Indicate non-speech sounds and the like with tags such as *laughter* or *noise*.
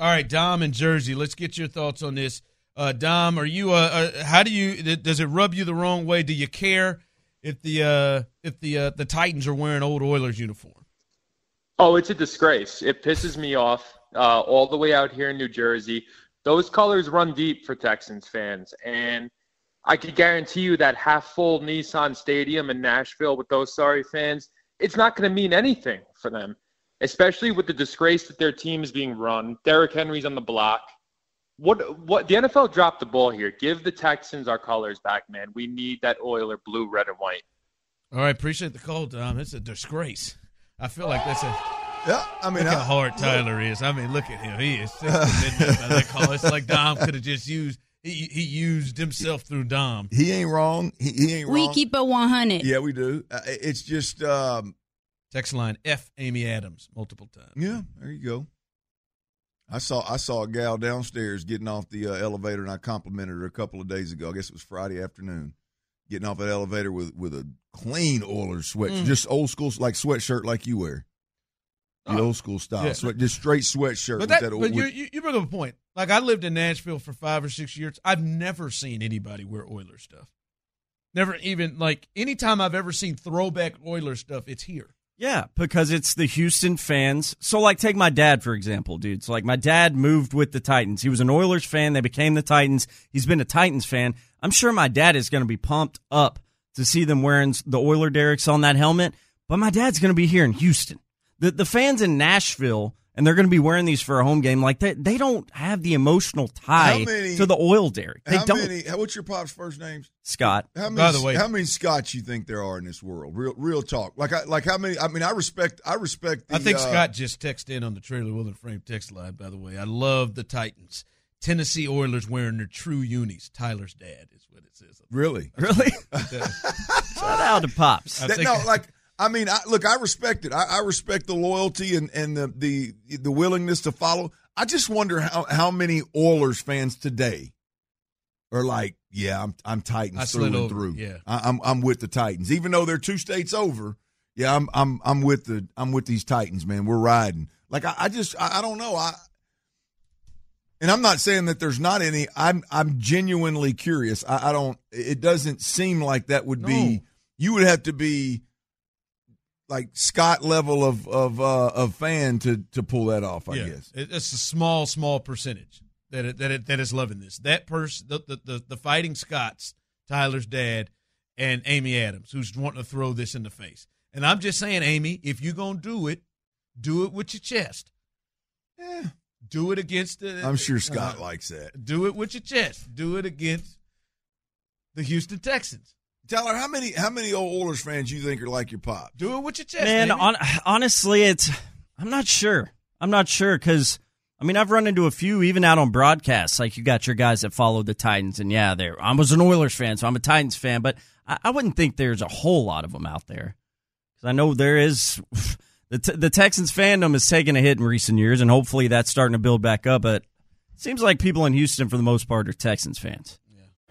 All right, Dom in Jersey. Let's get your thoughts on this. Uh, Dom, are you? Uh, uh, how do you? Does it rub you the wrong way? Do you care if the uh, if the uh, the Titans are wearing old Oilers uniform? Oh, it's a disgrace. It pisses me off uh, all the way out here in New Jersey. Those colors run deep for Texans fans, and I could guarantee you that half full Nissan Stadium in Nashville with those sorry fans, it's not going to mean anything for them especially with the disgrace that their team is being run. Derrick Henry's on the block. What what the NFL dropped the ball here. Give the Texans our colors back, man. We need that Oiler blue, red, and white. All right, appreciate the call, Tom. It's a disgrace. I feel like that's a yeah. I mean, look how hard Tyler is. I mean, look at him. He is. It's like Dom could have just used. He, he used himself through Dom. He ain't wrong. He, he ain't wrong. We keep it 100. Yeah, we do. Uh, it's just um, Text line F Amy Adams multiple times. Yeah, there you go. I saw I saw a gal downstairs getting off the uh, elevator, and I complimented her a couple of days ago. I guess it was Friday afternoon, getting off that elevator with with a clean Oilers sweat, mm. just old school like sweatshirt like you wear, the oh, old school style, yeah. sweat, just straight sweatshirt. But, that, that old, but you, you bring up a point. Like I lived in Nashville for five or six years. I've never seen anybody wear Oilers stuff. Never even like anytime I've ever seen throwback Oilers stuff, it's here. Yeah, because it's the Houston fans. So, like, take my dad, for example, dude. So, like, my dad moved with the Titans. He was an Oilers fan. They became the Titans. He's been a Titans fan. I'm sure my dad is going to be pumped up to see them wearing the Oiler derricks on that helmet. But my dad's going to be here in Houston. The, the fans in Nashville and they're going to be wearing these for a home game. Like they, they don't have the emotional tie many, to the oil derrick. They how don't. Many, what's your pop's first name? Scott. How many, By the way, how many Scots you think there are in this world? Real, real talk. Like, I, like how many? I mean, I respect, I respect. The, I think uh, Scott just texted in on the trailer wheel and frame text line. By the way, I love the Titans. Tennessee Oilers wearing their true unis. Tyler's dad is what it says. Really, really. *laughs* Shout out to pops. That, no, like I mean, I, look, I respect it. I, I, respect the loyalty and, and the, the the willingness to follow. I just wonder how, how many Oilers fans today are like, yeah, I'm I'm Titans I through and over. through. Yeah, I, I'm I'm with the Titans, even though they're two states over. Yeah, I'm I'm I'm with the I'm with these Titans, man. We're riding. Like I, I just I, I don't know. I and I'm not saying that there's not any. I'm I'm genuinely curious. I, I don't. It doesn't seem like that would be. You would have to be like Scott level of of uh, of fan to to pull that off. I yeah. guess it's a small small percentage that it, that it, that is loving this. That person, the, the, the the fighting Scots, Tyler's dad, and Amy Adams, who's wanting to throw this in the face. And I'm just saying, Amy, if you're gonna do it, do it with your chest. Yeah. Do it against the. I'm sure Scott uh, likes that. Do it with your chest. Do it against the Houston Texans. Tyler, how many how many old Oilers fans you think are like your pop? Do it with your chest, man. On, honestly, it's I'm not sure. I'm not sure because I mean I've run into a few even out on broadcasts. Like you got your guys that follow the Titans, and yeah, there I was an Oilers fan, so I'm a Titans fan. But I, I wouldn't think there's a whole lot of them out there because I know there is. *sighs* The, t- the Texans fandom has taken a hit in recent years, and hopefully that's starting to build back up. But it seems like people in Houston, for the most part, are Texans fans.